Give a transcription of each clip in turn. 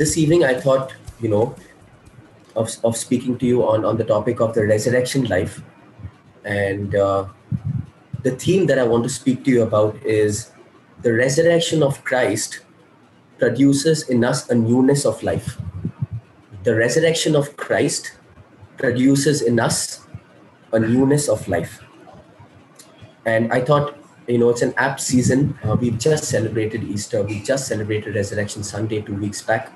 this evening I thought, you know, of, of speaking to you on, on the topic of the resurrection life. And uh, the theme that I want to speak to you about is the resurrection of Christ produces in us a newness of life. The resurrection of Christ produces in us a newness of life. And I thought, you know, it's an apt season. Uh, we've just celebrated Easter. We just celebrated Resurrection Sunday two weeks back.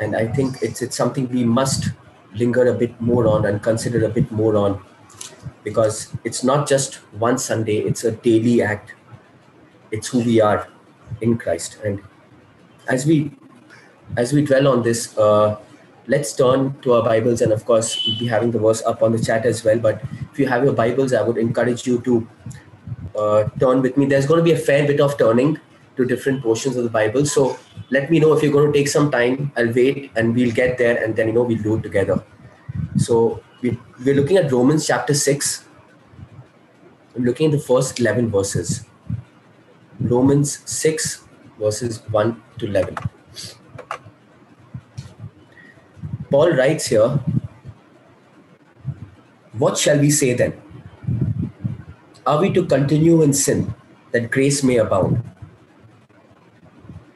And I think it's, it's something we must linger a bit more on and consider a bit more on because it's not just one Sunday, it's a daily act. It's who we are in Christ. And as we as we dwell on this, uh, let's turn to our Bibles, and of course, we'll be having the verse up on the chat as well. But if you have your Bibles, I would encourage you to uh, turn with me. There's going to be a fair bit of turning to different portions of the Bible. So let me know if you're going to take some time. I'll wait, and we'll get there, and then you know we'll do it together. So we, we're looking at Romans chapter six. I'm looking at the first eleven verses. Romans six verses 1 to 11. Paul writes here, What shall we say then? Are we to continue in sin that grace may abound?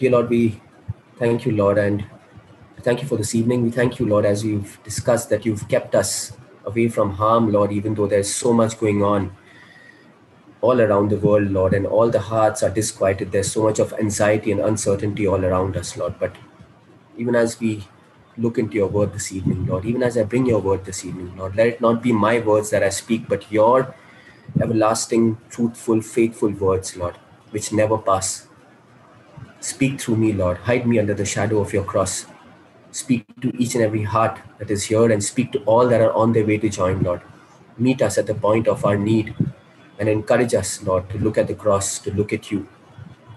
Dear Lord, we thank you, Lord, and thank you for this evening. We thank you, Lord, as we've discussed that you've kept us away from harm, Lord, even though there's so much going on all around the world, Lord, and all the hearts are disquieted. There's so much of anxiety and uncertainty all around us, Lord. But even as we look into your word this evening, Lord, even as I bring your word this evening, Lord, let it not be my words that I speak, but your everlasting, truthful, faithful words, Lord, which never pass. Speak through me, Lord. Hide me under the shadow of your cross. Speak to each and every heart that is here and speak to all that are on their way to join, Lord. Meet us at the point of our need and encourage us, Lord, to look at the cross, to look at you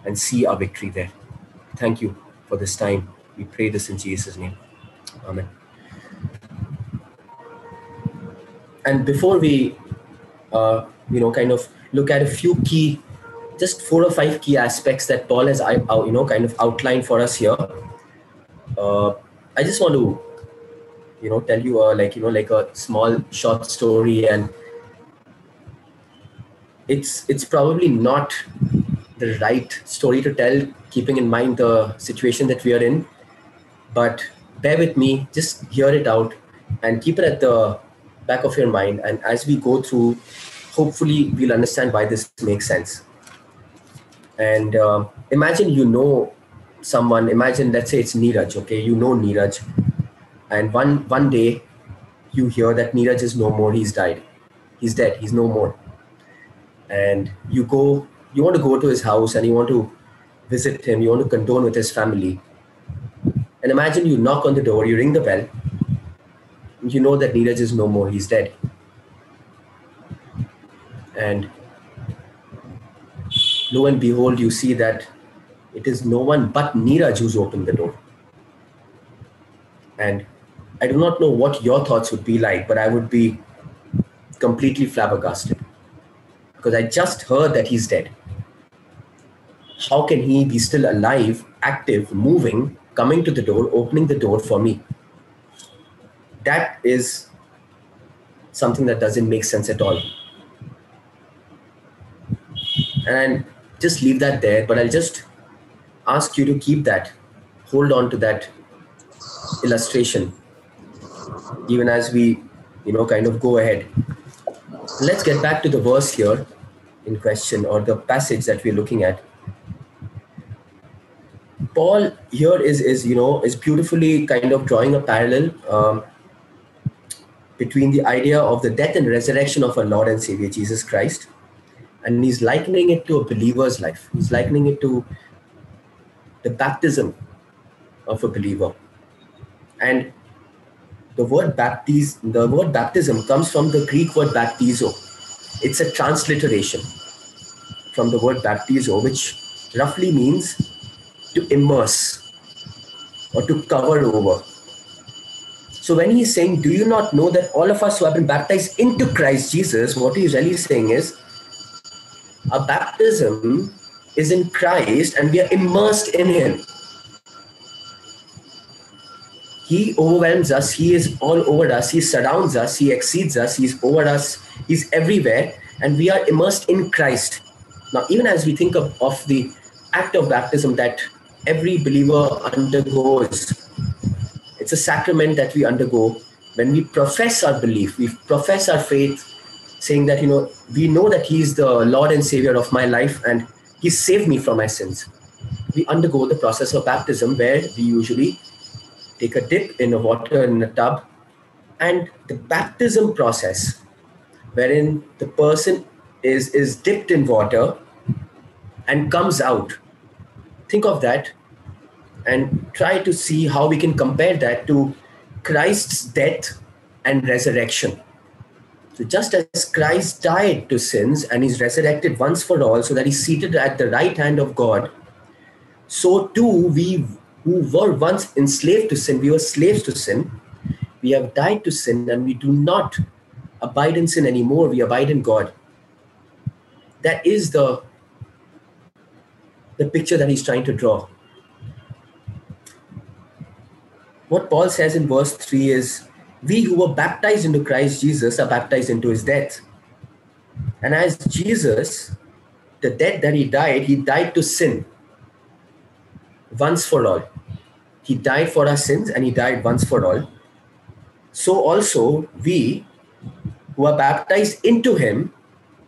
and see our victory there. Thank you for this time. We pray this in Jesus' name. Amen. And before we, uh, you know, kind of look at a few key, just four or five key aspects that Paul has, you know, kind of outlined for us here. Uh, I just want to, you know, tell you a like, you know, like a small short story, and it's it's probably not the right story to tell, keeping in mind the situation that we are in. But bear with me, just hear it out and keep it at the back of your mind. And as we go through, hopefully we'll understand why this makes sense. And uh, imagine you know someone, imagine, let's say it's Neeraj, okay? You know Neeraj. And one, one day you hear that Neeraj is no more, he's died. He's dead, he's no more. And you go, you want to go to his house and you want to visit him, you want to condone with his family and imagine you knock on the door, you ring the bell, you know that Neeraj is no more, he's dead. And lo and behold, you see that it is no one but Neeraj who's opened the door. And I do not know what your thoughts would be like, but I would be completely flabbergasted because I just heard that he's dead. How can he be still alive, active, moving, coming to the door, opening the door for me? That is something that doesn't make sense at all. And just leave that there, but I'll just ask you to keep that, hold on to that illustration, even as we, you know, kind of go ahead. Let's get back to the verse here in question or the passage that we're looking at. Paul here is is you know is beautifully kind of drawing a parallel um, between the idea of the death and resurrection of our Lord and Savior Jesus Christ, and he's likening it to a believer's life. He's likening it to the baptism of a believer, and the word baptize, the word baptism comes from the Greek word baptizo. It's a transliteration from the word baptizo, which roughly means to immerse or to cover over. So when he's saying, Do you not know that all of us who have been baptized into Christ Jesus, what he's really saying is, our baptism is in Christ and we are immersed in him. He overwhelms us, he is all over us, he surrounds us, he exceeds us, he's over us, he's everywhere, and we are immersed in Christ. Now, even as we think of, of the act of baptism that every believer undergoes. It's a sacrament that we undergo when we profess our belief, we profess our faith, saying that, you know, we know that He is the Lord and Savior of my life and He saved me from my sins. We undergo the process of baptism where we usually take a dip in the water in a tub and the baptism process wherein the person is is dipped in water and comes out think of that and try to see how we can compare that to Christ's death and resurrection. So, just as Christ died to sins and is resurrected once for all, so that he's seated at the right hand of God, so too we who were once enslaved to sin, we were slaves to sin, we have died to sin and we do not abide in sin anymore, we abide in God. That is the the picture that he's trying to draw. What Paul says in verse 3 is, We who were baptized into Christ Jesus are baptized into his death. And as Jesus, the death that he died, he died to sin once for all. He died for our sins and he died once for all. So also, we who are baptized into him,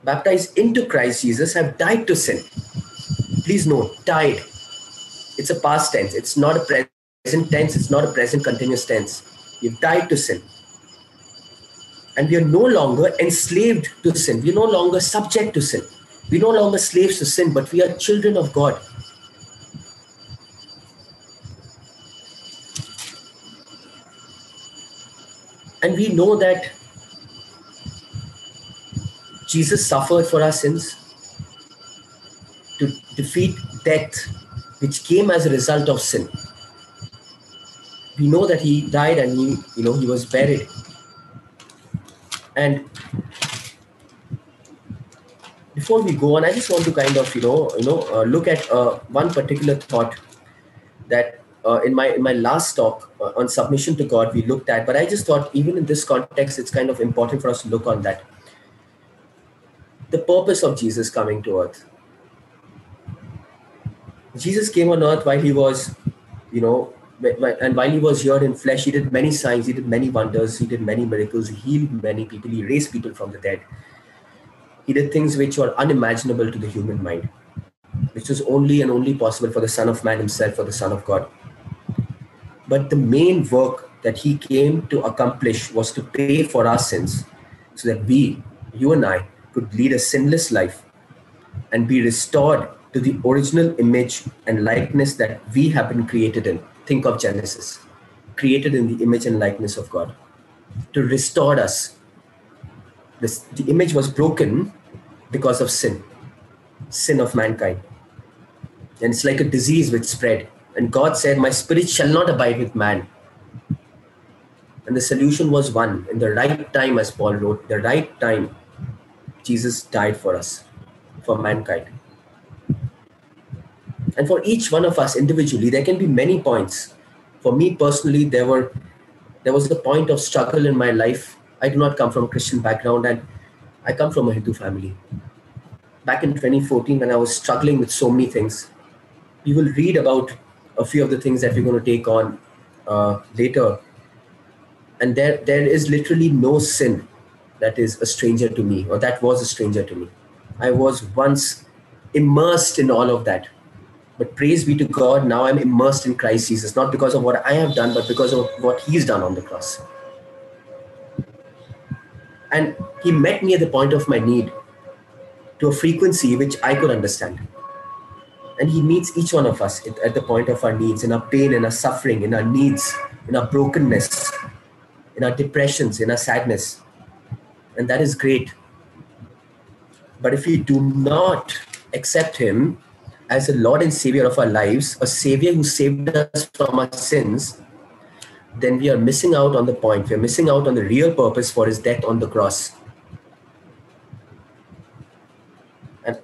baptized into Christ Jesus, have died to sin please note, died. It's a past tense. It's not a present tense. It's not a present continuous tense. You've died to sin. And we are no longer enslaved to sin. We're no longer subject to sin. We're no longer slaves to sin, but we are children of God. And we know that Jesus suffered for our sins to defeat death, which came as a result of sin. We know that he died and he, you know, he was buried. And before we go on, I just want to kind of, you know, you know, uh, look at uh, one particular thought that uh, in my in my last talk uh, on submission to God we looked at. But I just thought, even in this context, it's kind of important for us to look on that. The purpose of Jesus coming to earth Jesus came on earth while he was, you know, and while he was here in flesh, he did many signs, he did many wonders, he did many miracles, he healed many people, he raised people from the dead. He did things which were unimaginable to the human mind, which was only and only possible for the Son of Man himself, for the Son of God. But the main work that he came to accomplish was to pay for our sins so that we, you and I, could lead a sinless life and be restored to the original image and likeness that we have been created in. Think of Genesis, created in the image and likeness of God, to restore us. This, the image was broken because of sin, sin of mankind. And it's like a disease which spread. And God said, My spirit shall not abide with man. And the solution was one in the right time, as Paul wrote, the right time, Jesus died for us, for mankind. And for each one of us individually, there can be many points. For me personally, there were there was a point of struggle in my life. I do not come from a Christian background and I come from a Hindu family. Back in 2014, when I was struggling with so many things, you will read about a few of the things that we're going to take on uh, later. And there, there is literally no sin that is a stranger to me, or that was a stranger to me. I was once immersed in all of that. But praise be to God, now I'm immersed in Christ Jesus, not because of what I have done, but because of what He's done on the cross. And He met me at the point of my need to a frequency which I could understand. And He meets each one of us at the point of our needs, in our pain, in our suffering, in our needs, in our brokenness, in our depressions, in our sadness. And that is great. But if we do not accept Him as a Lord and Savior of our lives, a Savior who saved us from our sins, then we are missing out on the point. We're missing out on the real purpose for His death on the cross. And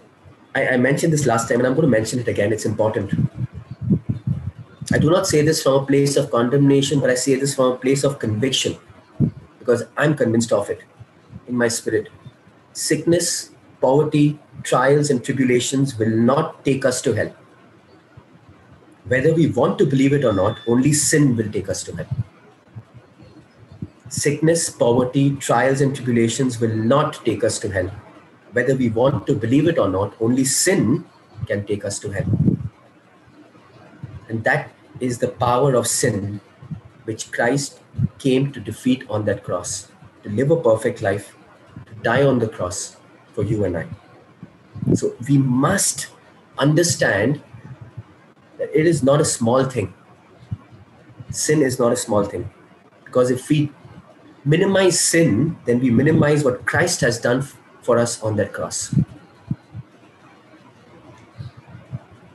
I, I mentioned this last time, and I'm going to mention it again. It's important. I do not say this from a place of condemnation, but I say this from a place of conviction because I'm convinced of it in my spirit. Sickness, poverty, trials, and tribulations will not take us to hell. Whether we want to believe it or not, only sin will take us to hell. Sickness, poverty, trials, and tribulations will not take us to hell. Whether we want to believe it or not, only sin can take us to hell. And that is the power of sin which Christ came to defeat on that cross, to live a perfect life, to die on the cross for you and I. So we must understand that it is not a small thing. Sin is not a small thing. Because if we minimize sin, then we minimize what Christ has done for us on that cross.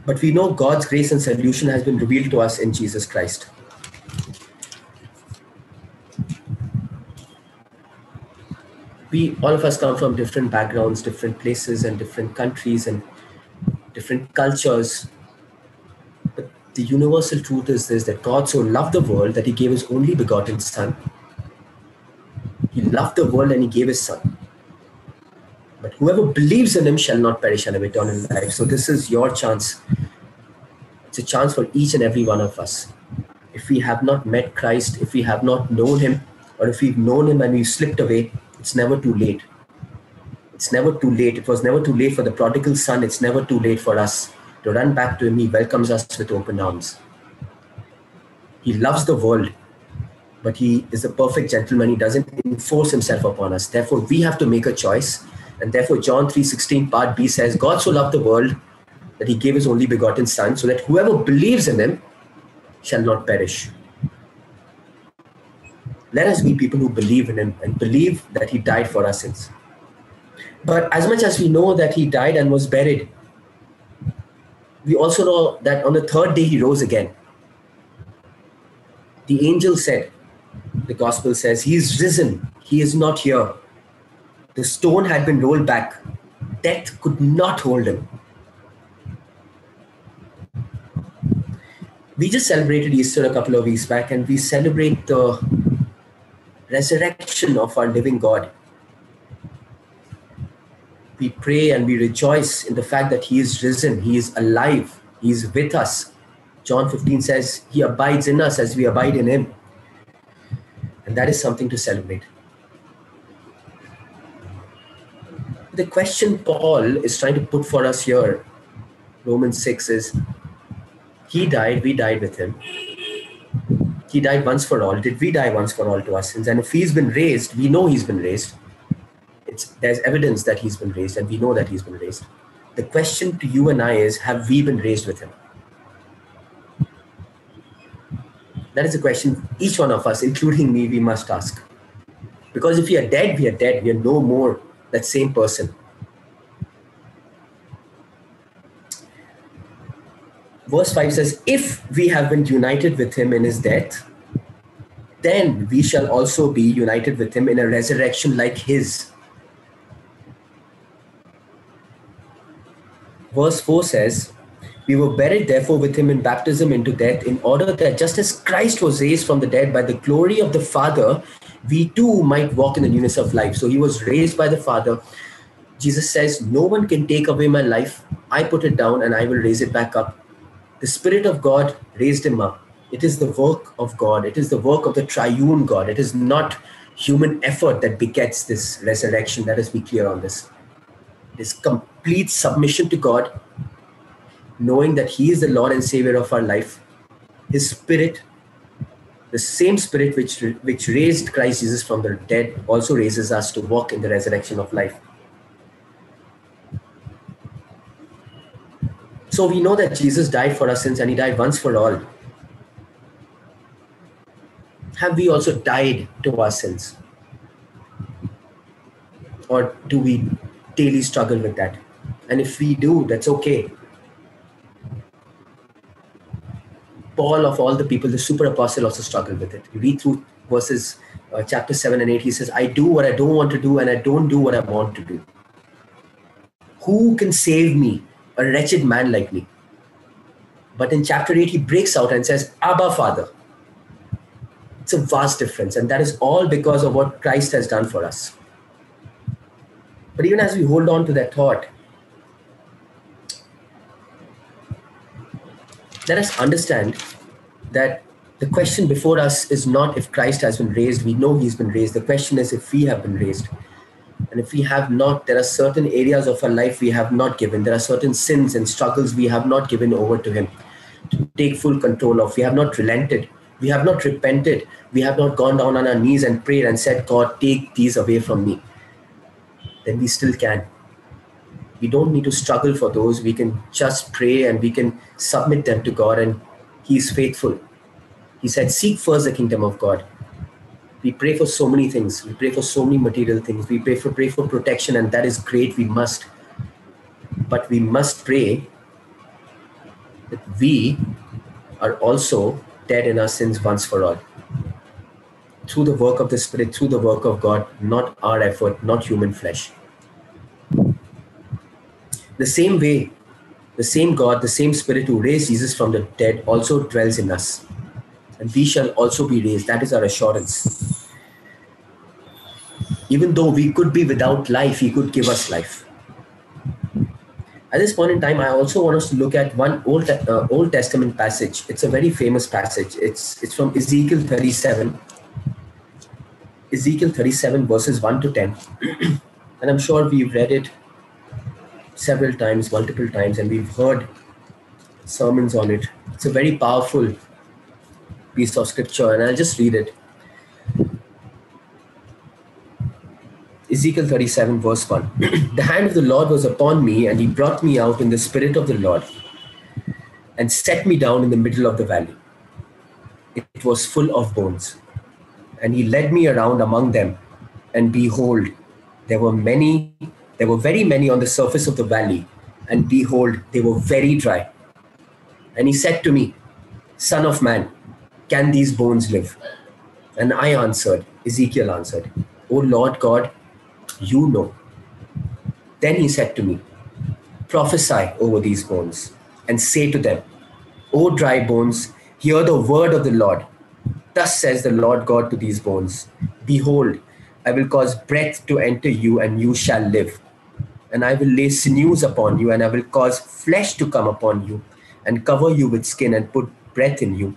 But we know God's grace and salvation has been revealed to us in Jesus Christ. We all of us come from different backgrounds different places and different countries and different cultures. But the universal truth is this that god so loved the world that he gave his only begotten son. He loved the world and he gave his son. But whoever believes in him shall not perish and have eternal life. So this is your chance. It's a chance for each and every one of us. If we have not met christ if we have not known him or if we've known him and we've slipped away it's never too late. It's never too late. It was never too late for the prodigal son. It's never too late for us to run back to him. He welcomes us with open arms. He loves the world, but he is a perfect gentleman. He doesn't enforce himself upon us. Therefore, we have to make a choice. And therefore, John 3:16, part B says, God so loved the world that he gave his only begotten son, so that whoever believes in him shall not perish, let us be people who believe in him and believe that he died for our sins. But as much as we know that he died and was buried, we also know that on the third day he rose again. The angel said, the gospel says, He is risen, he is not here. The stone had been rolled back, death could not hold him. We just celebrated Easter a couple of weeks back, and we celebrate the resurrection of our living God. We pray and we rejoice in the fact that He is risen, He is alive, He is with us. John 15 says, He abides in us as we abide in Him. And that is something to celebrate. The question Paul is trying to put for us here, Romans 6, is He died, we died with Him he died once for all. Did we die once for all to our sins? And if he's been raised, we know he's been raised. It's, there's evidence that he's been raised, and we know that he's been raised. The question to you and I is have we been raised with him? That is a question each one of us, including me, we must ask. Because if we are dead, we are dead. We are no more that same person. Verse 5 says, If we have been united with him in his death, then we shall also be united with him in a resurrection like his. Verse 4 says, We were buried therefore with him in baptism into death, in order that just as Christ was raised from the dead by the glory of the Father, we too might walk in the newness of life. So he was raised by the Father. Jesus says, No one can take away my life. I put it down and I will raise it back up. The Spirit of God raised him up. It is the work of God. It is the work of the triune God. It is not human effort that begets this resurrection. Let us be clear on this. It is complete submission to God, knowing that He is the Lord and Savior of our life. His Spirit, the same Spirit which, which raised Christ Jesus from the dead, also raises us to walk in the resurrection of life. So we know that Jesus died for our sins and He died once for all have we also died to our sins? Or do we daily struggle with that? And if we do, that's okay. Paul, of all the people, the super apostle, also struggled with it. You read through verses uh, chapter 7 and 8, he says, I do what I don't want to do, and I don't do what I want to do. Who can save me, a wretched man like me? But in chapter 8, he breaks out and says, Abba, Father. It's a vast difference. And that is all because of what Christ has done for us. But even as we hold on to that thought, let us understand that the question before us is not if Christ has been raised. We know he's been raised. The question is if we have been raised. And if we have not, there are certain areas of our life we have not given. There are certain sins and struggles we have not given over to him to take full control of. We have not relented we have not repented, we have not gone down on our knees and prayed and said, God, take these away from me, then we still can. We don't need to struggle for those. We can just pray and we can submit them to God, and He is faithful. He said, Seek first the kingdom of God. We pray for so many things. We pray for so many material things. We pray for pray for protection, and that is great. We must. But we must pray that we are also dead in our sins once for all. Through the work of the Spirit, through the work of God, not our effort, not human flesh. The same way, the same God, the same Spirit who raised Jesus from the dead also dwells in us. And we shall also be raised. That is our assurance. Even though we could be without life, He could give us life at this point in time, I also want us to look at one Old, uh, Old Testament passage. It's a very famous passage. It's, it's from Ezekiel 37. Ezekiel 37, verses 1 to 10. and I'm sure we've read it several times, multiple times, and we've heard sermons on it. It's a very powerful piece of scripture, and I'll just read it. Ezekiel 37, verse 1. the hand of the Lord was upon me, and he brought me out in the spirit of the Lord and set me down in the middle of the valley. It was full of bones. And he led me around among them, and behold, there were many, there were very many on the surface of the valley, and behold, they were very dry. And he said to me, Son of man, can these bones live? And I answered, Ezekiel answered, O Lord God, you know. Then he said to me, Prophesy over these bones and say to them, O dry bones, hear the word of the Lord. Thus says the Lord God to these bones Behold, I will cause breath to enter you, and you shall live. And I will lay sinews upon you, and I will cause flesh to come upon you, and cover you with skin, and put breath in you,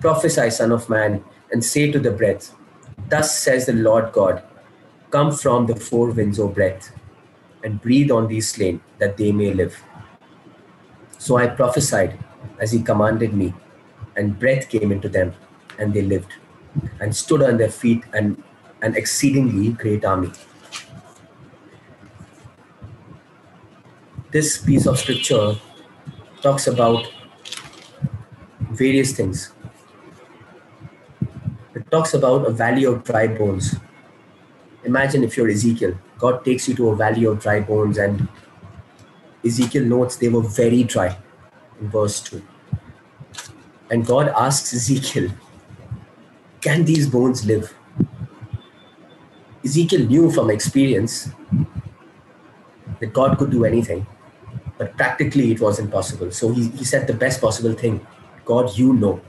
Prophesy, Son of Man, and say to the breath, Thus says the Lord God Come from the four winds, O breath, and breathe on these slain, that they may live. So I prophesied as he commanded me, and breath came into them, and they lived, and stood on their feet, and an exceedingly great army. This piece of scripture talks about various things. Talks about a valley of dry bones. Imagine if you're Ezekiel, God takes you to a valley of dry bones, and Ezekiel notes they were very dry in verse 2. And God asks Ezekiel, Can these bones live? Ezekiel knew from experience that God could do anything, but practically it was impossible. So he, he said the best possible thing God, you know.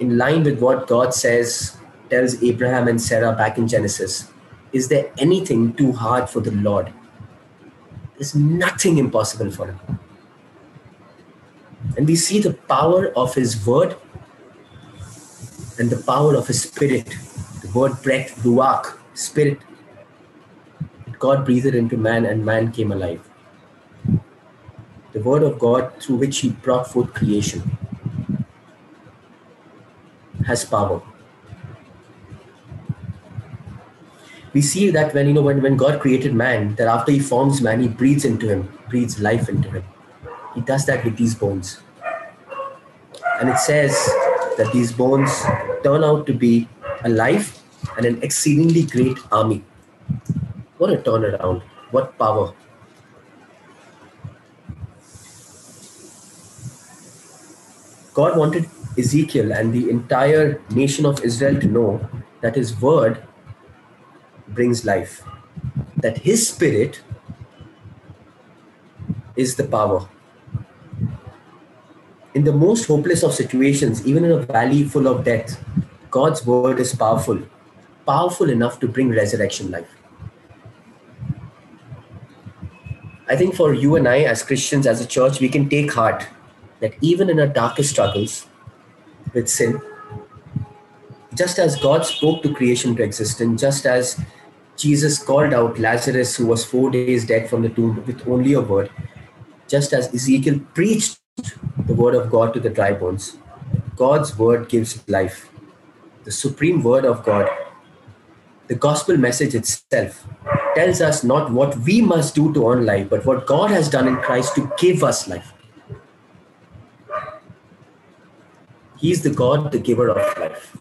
In line with what God says, tells Abraham and Sarah back in Genesis, is there anything too hard for the Lord? There's nothing impossible for him. And we see the power of his word and the power of his spirit. The word breath, ruach, spirit. God breathed into man and man came alive. The word of God through which he brought forth creation has power. We see that when you know when, when God created man, that after he forms man, he breathes into him, breathes life into him. He does that with these bones. And it says that these bones turn out to be alive and an exceedingly great army. What a turnaround. What power. God wanted Ezekiel and the entire nation of Israel to know that his word brings life, that his spirit is the power in the most hopeless of situations, even in a valley full of death, God's word is powerful, powerful enough to bring resurrection life. I think for you and I, as Christians, as a church, we can take heart that even in our darkest struggles with sin, just as God spoke to creation to existence, just as Jesus called out Lazarus, who was four days dead from the tomb with only a word, just as Ezekiel preached the word of God to the dry bones. God's word gives life. The supreme word of God, the gospel message itself, tells us not what we must do to earn life, but what God has done in Christ to give us life. He's the God, the giver of life.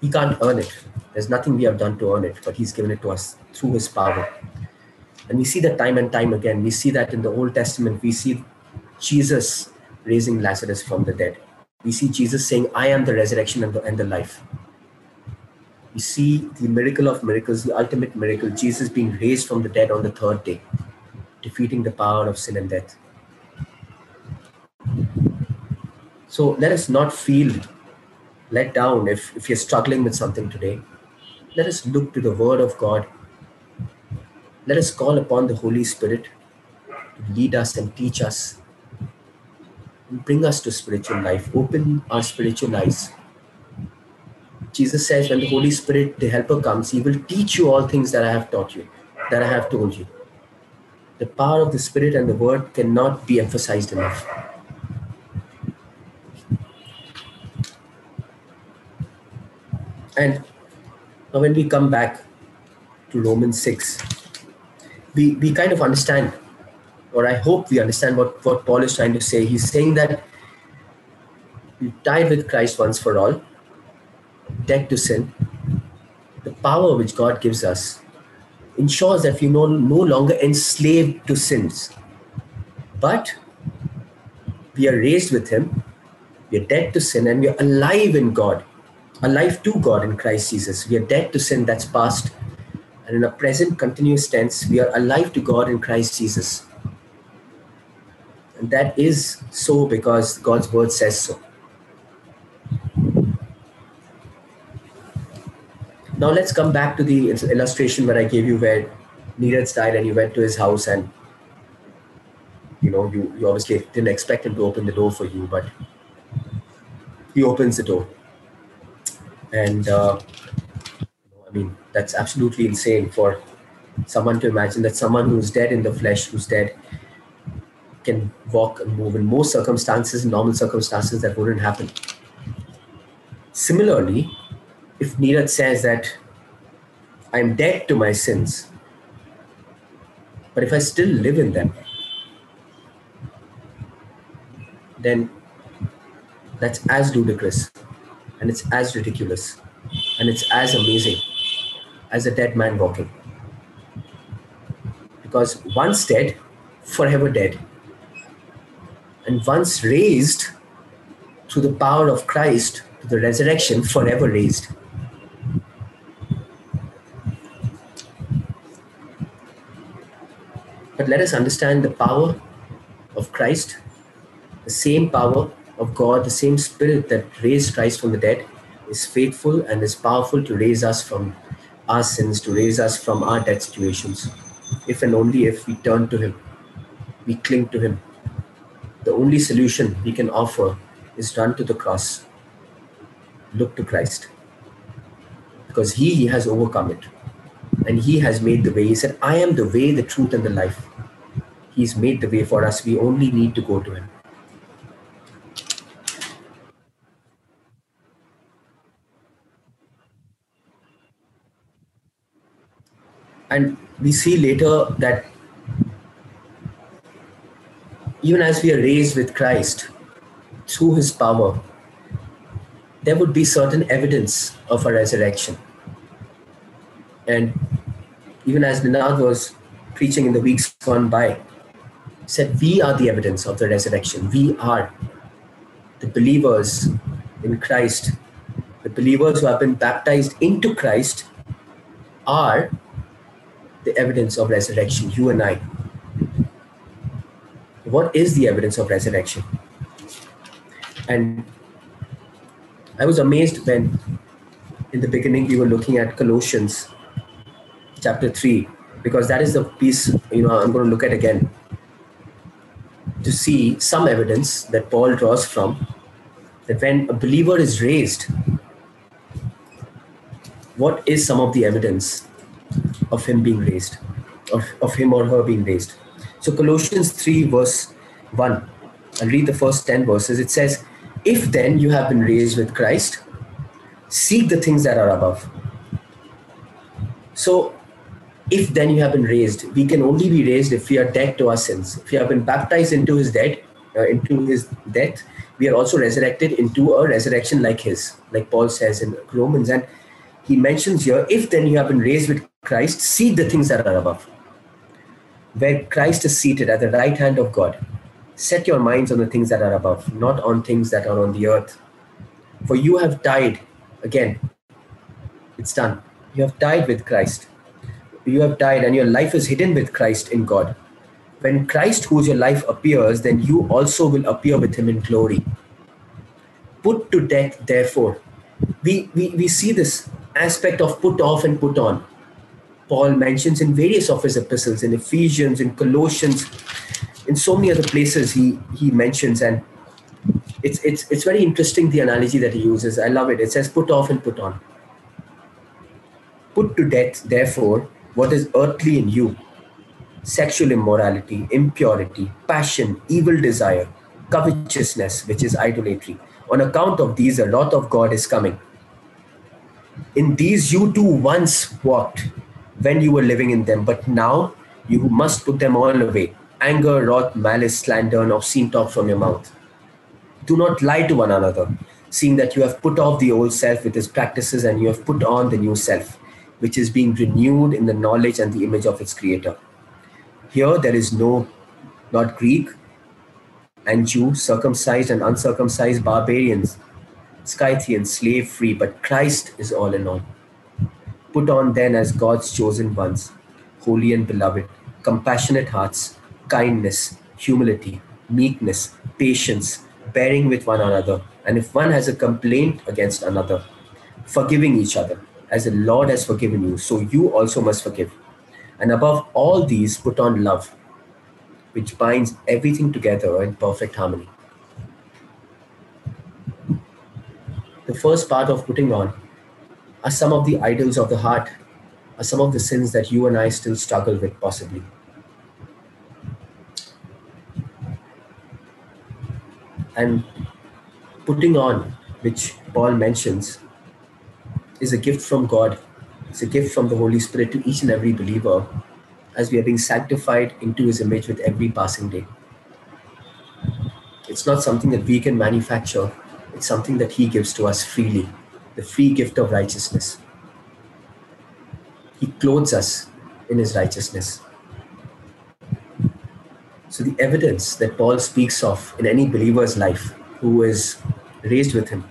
He can't earn it. There's nothing we have done to earn it, but He's given it to us through His power. And we see that time and time again. We see that in the Old Testament. We see Jesus raising Lazarus from the dead. We see Jesus saying, I am the resurrection and the, and the life. We see the miracle of miracles, the ultimate miracle, Jesus being raised from the dead on the third day, defeating the power of sin and death. So let us not feel let down if, if you're struggling with something today. Let us look to the Word of God. Let us call upon the Holy Spirit to lead us and teach us and bring us to spiritual life, open our spiritual eyes. Jesus says, when the Holy Spirit, the Helper, comes, He will teach you all things that I have taught you, that I have told you. The power of the Spirit and the Word cannot be emphasized enough. And now, when we come back to Romans 6, we, we kind of understand or I hope we understand what, what Paul is trying to say. He's saying that we died with Christ once for all, dead to sin. The power which God gives us ensures that we no, no longer enslaved to sins, but we are raised with Him, we are dead to sin, and we are alive in God, alive to God in Christ Jesus. We are dead to sin that's past, and in a present continuous tense, we are alive to God in Christ Jesus. And that is so because God's word says so. Now let's come back to the illustration where I gave you where Neeraj died and you went to his house and you know you, you obviously didn't expect him to open the door for you, but he opens the door. And uh, I mean that's absolutely insane for someone to imagine that someone who's dead in the flesh, who's dead can walk and move in most circumstances, normal circumstances, that wouldn't happen. Similarly, if Neeraj says that I'm dead to my sins, but if I still live in them, then that's as ludicrous and it's as ridiculous and it's as amazing as a dead man walking. Because once dead, forever dead. And once raised through the power of Christ to the resurrection, forever raised. But let us understand the power of Christ, the same power of God, the same spirit that raised Christ from the dead is faithful and is powerful to raise us from our sins, to raise us from our dead situations. If and only if we turn to Him, we cling to Him. The only solution we can offer is run to the cross, look to Christ. Because He, he has overcome it. And He has made the way. He said, I am the way, the truth, and the life. He's made the way for us. We only need to go to Him. And we see later that even as we are raised with Christ through his power, there would be certain evidence of a resurrection. And even as Ninad was preaching in the weeks gone by, said, We are the evidence of the resurrection. We are the believers in Christ. The believers who have been baptized into Christ are the evidence of resurrection, you and I. What is the evidence of resurrection? And I was amazed when, in the beginning, we were looking at Colossians chapter 3, because that is the piece, you know, I'm going to look at again to see some evidence that Paul draws from that when a believer is raised, what is some of the evidence of him being raised, of, of him or her being raised. So Colossians 3, verse 1, I'll read the first 10 verses. It says, If then you have been raised with Christ, seek the things that are above. So, if then you have been raised, we can only be raised if we are dead to our sins. If we have been baptized into his death, uh, into his death, we are also resurrected into a resurrection like his, like Paul says in Romans. And he mentions here, if then you have been raised with Christ, seek the things that are above, where Christ is seated at the right hand of God. Set your minds on the things that are above, not on things that are on the earth. For you have died. Again, it's done. You have died with Christ. You have died, and your life is hidden with Christ in God. When Christ, who is your life, appears, then you also will appear with him in glory. Put to death, therefore. We, we, we see this aspect of put off and put on. Paul mentions in various of his epistles, in Ephesians, in Colossians, in so many other places he he mentions, and it's it's it's very interesting the analogy that he uses. I love it. It says put off and put on. Put to death, therefore, what is earthly in you sexual immorality, impurity, passion, evil desire, covetousness, which is idolatry. On account of these, a wrath of God is coming. In these you too once walked when you were living in them, but now you must put them all away anger, wrath, malice, slander, and obscene talk from your mouth. Do not lie to one another, seeing that you have put off the old self with its practices and you have put on the new self, which is being renewed in the knowledge and the image of its creator. Here there is no, not Greek and Jew, circumcised and uncircumcised, barbarians, Scythians, slave free, but Christ is all in all. Put on then as God's chosen ones, holy and beloved, compassionate hearts, kindness, humility, meekness, patience, bearing with one another, and if one has a complaint against another, forgiving each other, as the Lord has forgiven you, so you also must forgive. And above all these, put on love, which binds everything together in perfect harmony. The first part of putting on are some of the idols of the heart, are some of the sins that you and I still struggle with, possibly. And putting on, which Paul mentions, is a gift from God. It's a gift from the Holy Spirit to each and every believer as we are being sanctified into His image with every passing day. It's not something that we can manufacture, it's something that He gives to us freely the free gift of righteousness. He clothes us in His righteousness. So, the evidence that Paul speaks of in any believer's life who is raised with Him,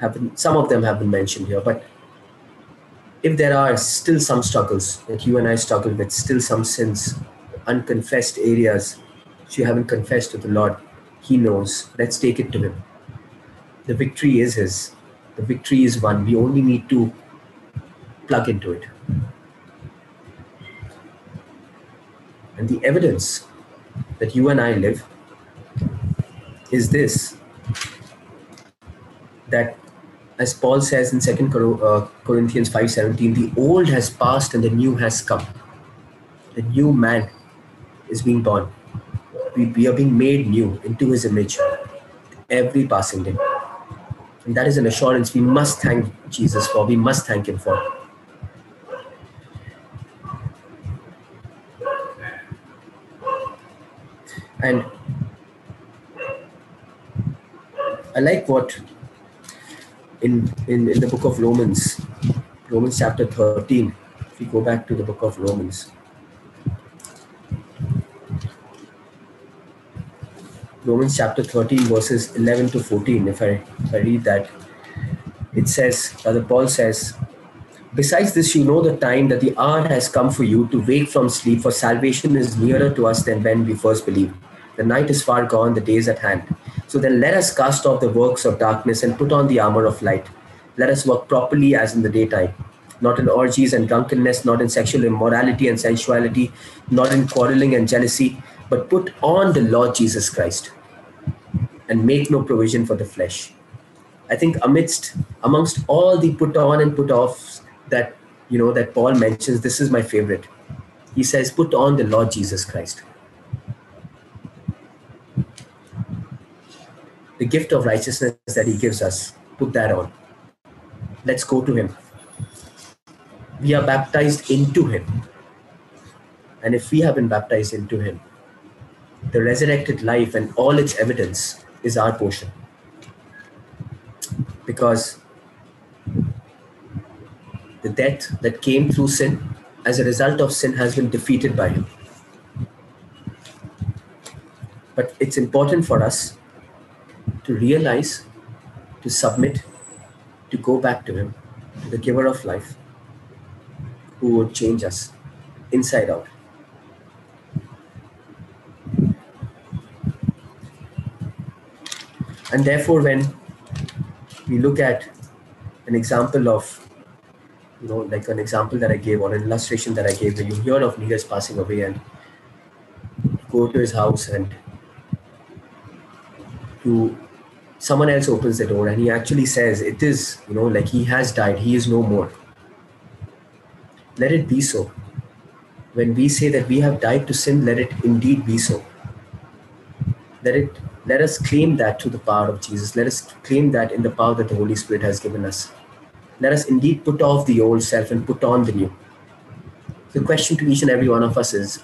have been, some of them have been mentioned here, but if there are still some struggles that you and I struggle with, still some sins, unconfessed areas which you haven't confessed to the Lord, He knows. Let's take it to Him. The victory is His. The victory is won. We only need to plug into it. And the evidence that you and I live is this that as Paul says in Second uh, Corinthians 5:17, the old has passed and the new has come. The new man is being born. We, we are being made new into his image every passing day. And that is an assurance we must thank Jesus for, we must thank him for. And I like what in, in, in the book of Romans, Romans chapter 13, if we go back to the book of Romans, Romans chapter 13, verses 11 to 14, if I, if I read that, it says, Brother Paul says, Besides this, you know the time that the hour has come for you to wake from sleep, for salvation is nearer to us than when we first believed. The night is far gone, the day is at hand. So then let us cast off the works of darkness and put on the armor of light. Let us work properly as in the daytime, not in orgies and drunkenness, not in sexual immorality and sensuality, not in quarreling and jealousy, but put on the Lord Jesus Christ and make no provision for the flesh. I think amidst amongst all the put on and put offs that you know that Paul mentions, this is my favorite. He says, put on the Lord Jesus Christ. the gift of righteousness that He gives us, put that on. Let's go to Him. We are baptized into Him. And if we have been baptized into Him, the resurrected life and all its evidence is our portion. Because the death that came through sin as a result of sin has been defeated by Him. But it's important for us to realize, to submit, to go back to Him, to the giver of life, who would change us inside out. And therefore, when we look at an example of, you know, like an example that I gave or an illustration that I gave, where you hear of Neeraj passing away and go to his house and you someone else opens the door and he actually says it is you know like he has died he is no more. Let it be so. When we say that we have died to sin let it indeed be so. Let it let us claim that to the power of jesus let us claim that in the power that the holy spirit has given us let us indeed put off the old self and put on the new the question to each and every one of us is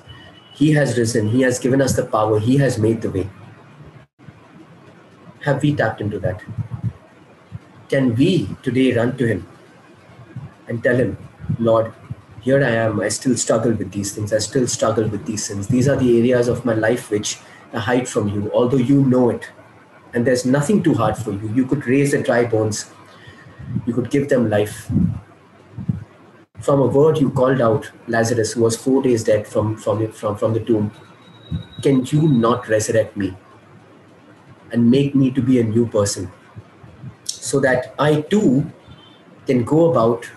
he has risen he has given us the power he has made the way have we tapped into that? Can we today run to Him and tell Him, Lord, here I am. I still struggle with these things. I still struggle with these sins. These are the areas of my life which hide from you, although you know it. And there's nothing too hard for you. You could raise the dry bones, you could give them life. From a word you called out, Lazarus, who was four days dead from, from, from, from the tomb, can you not resurrect me? and make me to be a new person so that I too can go about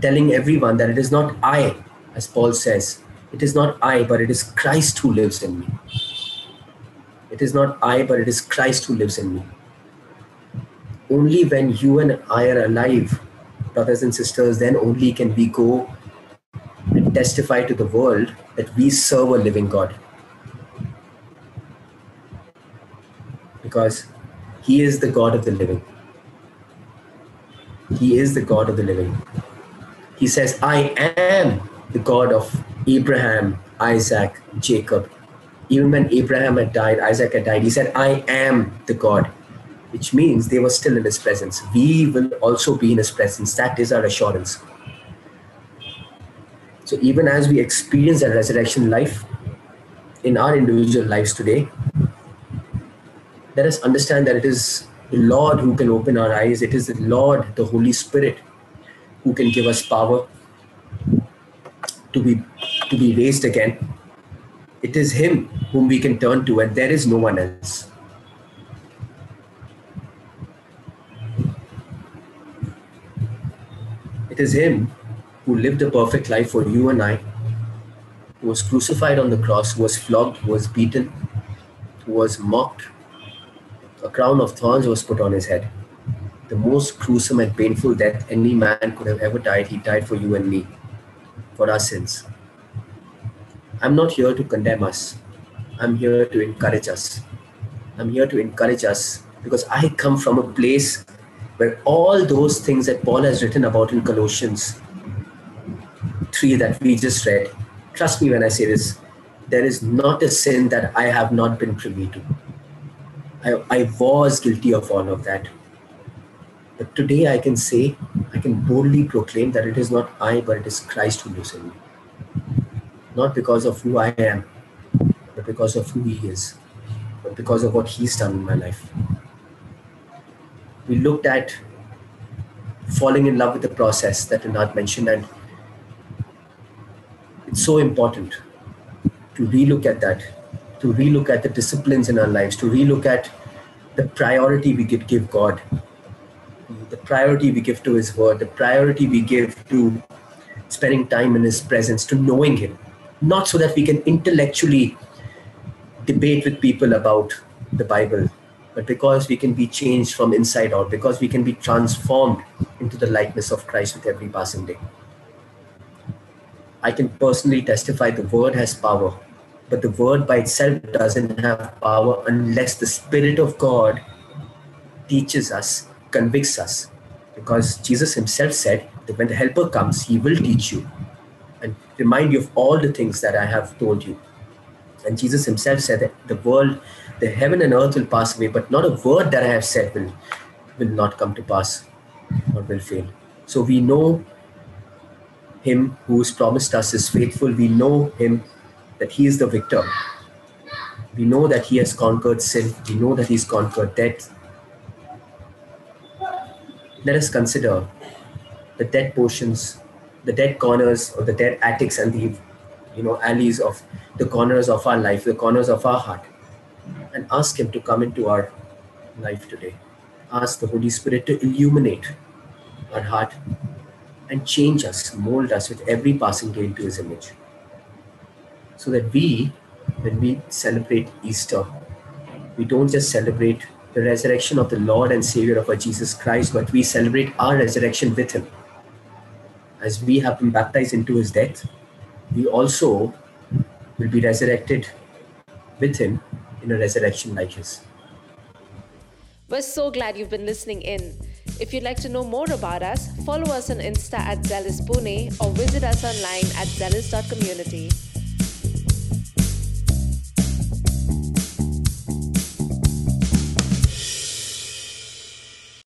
telling everyone that it is not I, as Paul says, it is not I, but it is Christ who lives in me. It is not I, but it is Christ who lives in me. Only when you and I are alive, brothers and sisters, then only can we go and testify to the world that we serve a living God. because He is the God of the living. He is the God of the living. He says, I am the God of Abraham, Isaac, Jacob. Even when Abraham had died, Isaac had died, he said, I am the God, which means they were still in his presence. We will also be in his presence. That is our assurance. So even as we experience that resurrection life in our individual lives today, let us understand that it is the Lord who can open our eyes. It is the Lord, the Holy Spirit, who can give us power to be to be raised again. It is Him whom we can turn to, and there is no one else. It is Him who lived a perfect life for you and I, who was crucified on the cross, who was flogged, who was beaten, who was mocked, a crown of thorns was put on his head. The most gruesome and painful death any man could have ever died, he died for you and me, for our sins. I'm not here to condemn us. I'm here to encourage us. I'm here to encourage us because I come from a place where all those things that Paul has written about in Colossians 3 that we just read, trust me when I say this, there is not a sin that I have not been privy to. I, I was guilty of all of that. But today I can say, I can boldly proclaim that it is not I, but it is Christ who lives in me. Not because of who I am, but because of who He is, but because of what He's done in my life. We looked at falling in love with the process that Anand mentioned, and it's so important to relook at that to relook at the disciplines in our lives, to relook at the priority we could give God, the priority we give to His Word, the priority we give to spending time in His presence, to knowing Him, not so that we can intellectually debate with people about the Bible, but because we can be changed from inside out, because we can be transformed into the likeness of Christ with every passing day. I can personally testify the Word has power but the word by itself doesn't have power unless the Spirit of God teaches us, convicts us. Because Jesus himself said that when the Helper comes, he will teach you remind you of all the things that I have told you. And Jesus himself said that the world, the heaven and earth will pass away, but not a word that I have said will, will not come to pass or will fail. So we know him who has promised us is faithful. We know him that he is the victor. We know that he has conquered sin. We know that he's conquered death. Let us consider the dead portions, the dead corners or the dead attics and the you know alleys of the corners of our life, the corners of our heart, and ask him to come into our life today. Ask the Holy Spirit to illuminate our heart and change us, mold us with every passing day into his image so that we, when we celebrate Easter, we don't just celebrate the resurrection of the Lord and Savior of our Jesus Christ, but we celebrate our resurrection with Him. As we have been baptized into His death, we also will be resurrected with Him in a resurrection like His. We're so glad you've been listening in. If you'd like to know more about us, follow us on Insta at Zealous Pune or visit us online at zealous.community.